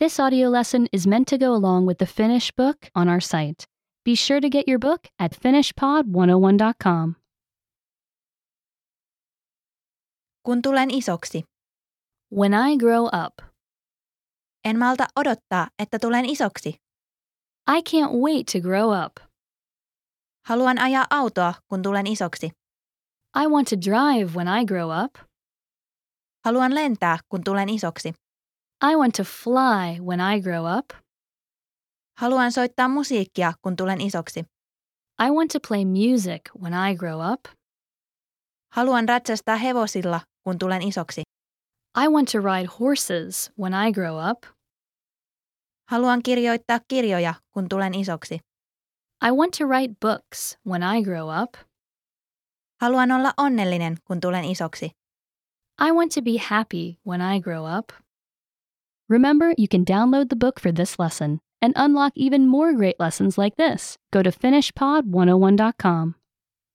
This audio lesson is meant to go along with the Finnish book on our site. Be sure to get your book at finnishpod101.com. Kun tulen isoksi, When I grow up, en malta odottaa, että tulen isoksi. I can't wait to grow up. Haluan ajaa autoa, kun tulen isoksi. I want to drive when I grow up. Haluan lentää, kun tulen isoksi. I want to fly when I grow up. Haluan soittaa musiikkia, kun tulen isoksi. I want to play music when I grow up. Haluan ratsastaa hevosilla, kun tulen isoksi. I want to ride horses when I grow up. Haluan kirjoittaa kirjoja, kun tulen isoksi. I want to write books when I grow up. Haluan olla onnellinen, kun tulen isoksi. I want to be happy when I grow up. Remember, you can download the book for this lesson and unlock even more great lessons like this. Go to finnishpod101.com.